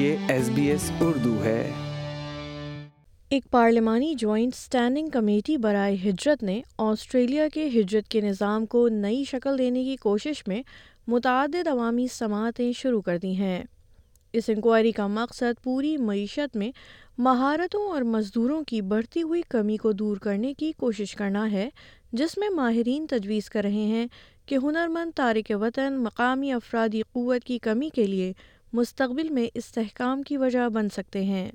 یہ S S B Urdu ہے ایک پارلیمانی جوائنٹ کمیٹی برائے ہجرت نے آسٹریلیا کے ہجرت کے نظام کو نئی شکل دینے کی کوشش میں متعدد عوامی سماعتیں شروع کر دی ہیں اس انکوائری کا مقصد پوری معیشت میں مہارتوں اور مزدوروں کی بڑھتی ہوئی کمی کو دور کرنے کی کوشش کرنا ہے جس میں ماہرین تجویز کر رہے ہیں کہ ہنرمند تارک وطن مقامی افرادی قوت کی کمی کے لیے مستقبل میں استحکام کی وجہ بن سکتے ہیں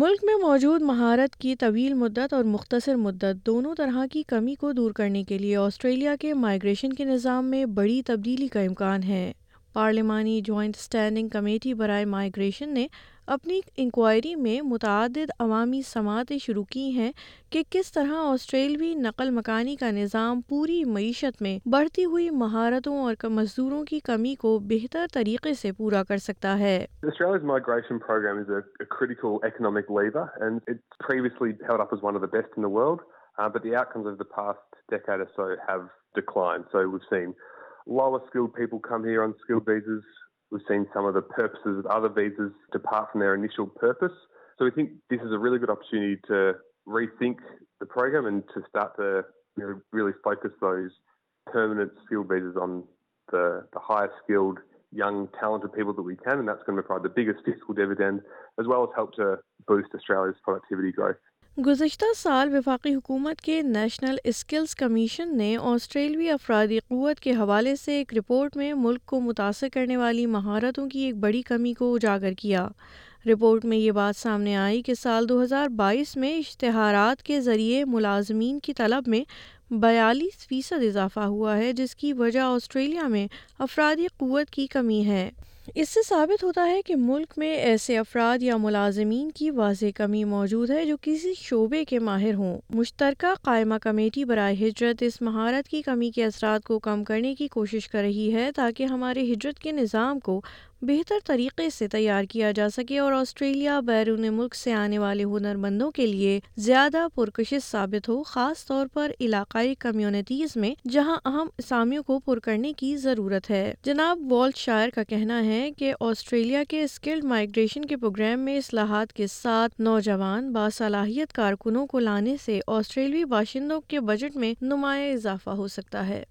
ملک میں موجود مہارت کی طویل مدت اور مختصر مدت دونوں طرح کی کمی کو دور کرنے کے لیے آسٹریلیا کے مائیگریشن کے نظام میں بڑی تبدیلی کا امکان ہے پارلیمانی جوائنٹ اسٹینڈنگ کمیٹی برائے مائیگریشن نے اپنی انکوائری میں متعدد عوامی سماعتیں شروع کی ہیں کہ کس طرح آسٹریلوی نقل مکانی کا نظام پوری معیشت میں بڑھتی ہوئی مہارتوں اور مزدوروں کی کمی کو بہتر طریقے سے پورا کر سکتا ہے ways sign some over therapies so I think this is a very good opportunities on schools گزشتہ سال وفاقی حکومت کے نیشنل اسکلز کمیشن نے آسٹریلوی افرادی قوت کے حوالے سے ایک رپورٹ میں ملک کو متاثر کرنے والی مہارتوں کی ایک بڑی کمی کو اجاگر کیا رپورٹ میں یہ بات سامنے آئی کہ سال دو ہزار بائیس میں اشتہارات کے ذریعے ملازمین کی طلب میں بیالیس فیصد اضافہ ہوا ہے جس کی وجہ آسٹریلیا میں افرادی قوت کی کمی ہے اس سے ثابت ہوتا ہے کہ ملک میں ایسے افراد یا ملازمین کی واضح کمی موجود ہے جو کسی شعبے کے ماہر ہوں مشترکہ قائمہ کمیٹی برائے ہجرت اس مہارت کی کمی کے اثرات کو کم کرنے کی کوشش کر رہی ہے تاکہ ہمارے ہجرت کے نظام کو بہتر طریقے سے تیار کیا جا سکے اور آسٹریلیا بیرون ملک سے آنے والے ہنر مندوں کے لیے زیادہ پرکشش ثابت ہو خاص طور پر علاقائی کمیونٹیز میں جہاں اہم اسامیوں کو پر کرنے کی ضرورت ہے جناب والٹ شاعر کا کہنا ہے کہ آسٹریلیا کے اسکلڈ مائگریشن کے پروگرام میں اصلاحات کے ساتھ نوجوان باصلاحیت کارکنوں کو لانے سے آسٹریلوی باشندوں کے بجٹ میں نمایاں اضافہ ہو سکتا ہے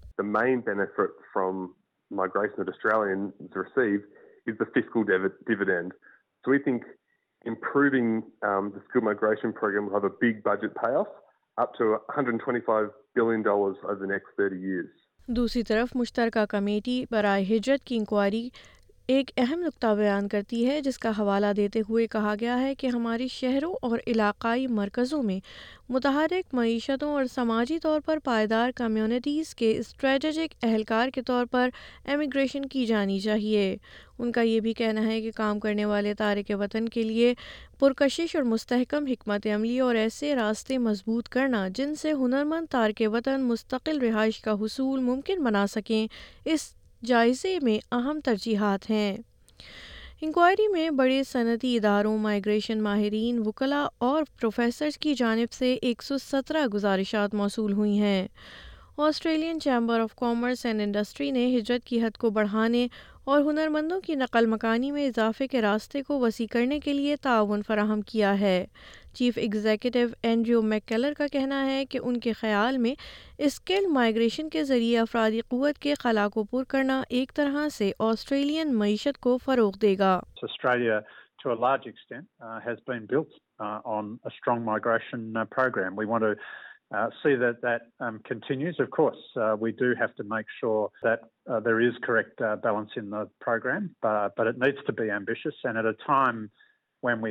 is the fiscal dividend. So we think improving um, the skilled migration program will have a big budget payoff up to $125 billion over the next 30 years. دوسری طرف مشترکہ کمیٹی برائے ہجرت کی انکوائری ایک اہم نقطہ بیان کرتی ہے جس کا حوالہ دیتے ہوئے کہا گیا ہے کہ ہماری شہروں اور علاقائی مرکزوں میں متحرک معیشتوں اور سماجی طور پر پائیدار کمیونٹیز کے اسٹریٹجک اہلکار کے طور پر امیگریشن کی جانی چاہیے ان کا یہ بھی کہنا ہے کہ کام کرنے والے تارک وطن کے لیے پرکشش اور مستحکم حکمت عملی اور ایسے راستے مضبوط کرنا جن سے ہنرمند تارک وطن مستقل رہائش کا حصول ممکن بنا سکیں اس جائزے میں اہم ترجیحات ہیں انکوائری میں بڑے صنعتی اداروں مائیگریشن ماہرین وکلا اور پروفیسرز کی جانب سے ایک سو سترہ گزارشات موصول ہوئی ہیں Australian chamber of commerce and industry نے ہجرت کی حد کو بڑھانے اور ہنرمندوں کی نقل مکانی میں اضافے کے راستے کو وسیع کرنے کے لیے تعاون فراہم کیا ہے چیف اینڈریو کا کہنا ہے کہ ان کے کے کے خیال میں اسکل ذریعے افرادی قوت خلا کو کو کرنا ایک طرح سے آسٹریلین معیشت فروغ دے ایگزیکٹری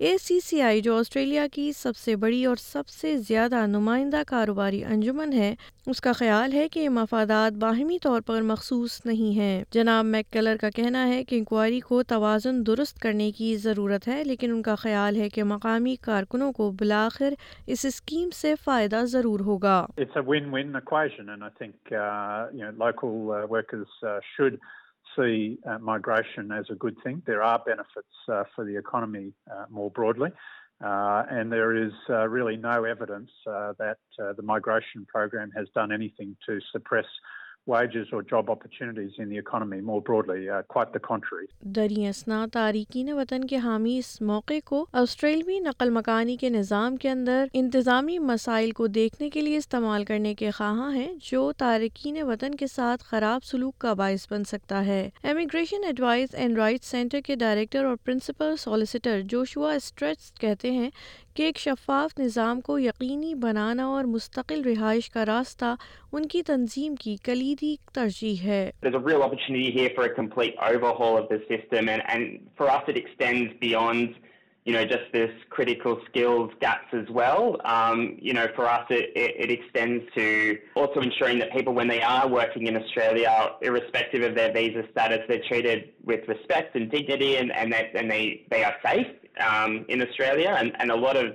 اے سی سی آئی جو آسٹریلیا کی سب سے بڑی اور سب سے زیادہ نمائندہ کاروباری انجمن ہے اس کا خیال ہے کہ یہ مفادات باہمی طور پر مخصوص نہیں ہیں جناب میک کلر کا کہنا ہے کہ انکوائری کو توازن درست کرنے کی ضرورت ہے لیکن ان کا خیال ہے کہ مقامی کارکنوں کو بلاخر اس اسکیم سے فائدہ ضرور ہوگا see uh, migration as a good thing. There are benefits uh, for the economy uh, more broadly, and there is really no evidence that the migration program has done anything to suppress در اسنا تارکین وطن کے حامی اس موقع کو آسٹریلوی نقل مکانی کے نظام کے اندر انتظامی مسائل کو دیکھنے کے لیے استعمال کرنے کے خواہاں ہیں جو تارکین وطن کے ساتھ خراب سلوک کا باعث بن سکتا ہے immigration advice and right centre کے ڈائریکٹر اور پرنسپل سالیسیٹر جوشوا اسٹریٹس کہتے ہیں کہ ایک شفاف نظام کو یقینی بنانا اور مستقل رہائش کا راستہ ان کی تنظیم کی کلید میری ایک ترجیح ہے There's a real opportunity here for a complete overhaul of the system and and for us it extends beyond you know just this critical skills gaps as well um you know for us it, it it extends to also ensuring that people when they are working in Australia irrespective of their visa status they're treated with respect and dignity and and that and they they are safe um in Australia and and a lot of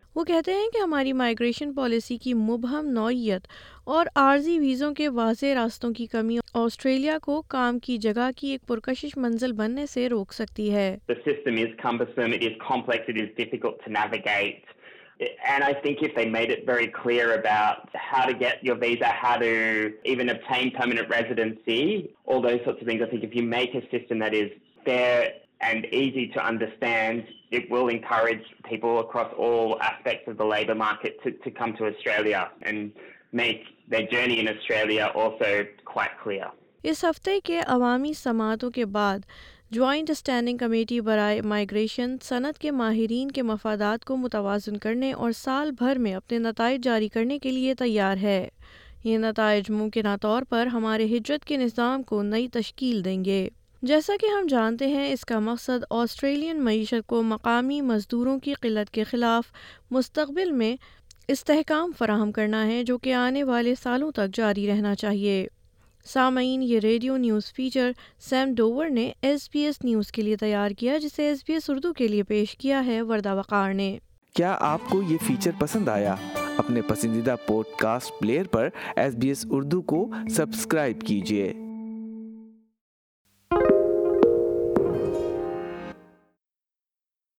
وہ کہتے ہیں کہ ہماری migration policy کی مبہم نوعیت اور عارضی ویزوں کے واضح راستوں کی کمی آسٹریلیا کو کام کی جگہ کی ایک پرکشش منزل بننے سے روک سکتی ہے it to system is and easy to understand. It will encourage people across all aspects of the labour market to, to come to Australia and make their journey in Australia also quite clear. اس ہفتے کے عوامی سماعتوں کے بعد joint standing committee برائے migration صنعت کے ماہرین کے مفادات کو متوازن کرنے اور سال بھر میں اپنے نتائج جاری کرنے کے لیے تیار ہے یہ نتائج ممکنہ طور پر ہمارے ہجرت کے نظام کو نئی تشکیل دیں گے جیسا کہ ہم جانتے ہیں اس کا مقصد آسٹریلین معیشت کو مقامی مزدوروں کی قلت کے خلاف مستقبل میں استحکام فراہم کرنا ہے جو کہ آنے والے سالوں تک جاری رہنا چاہیے سامعین یہ radio news feature Sam Dover نے ایس بی ایس نیوز کے لیے تیار کیا جسے ایس بی ایس اردو کے لیے پیش کیا ہے وردہ وقار نے کیا آپ کو یہ فیچر پسند آیا اپنے پسندیدہ پوڈ کاسٹ پلیئر پر ایس بی ایس اردو کو سبسکرائب کیجیے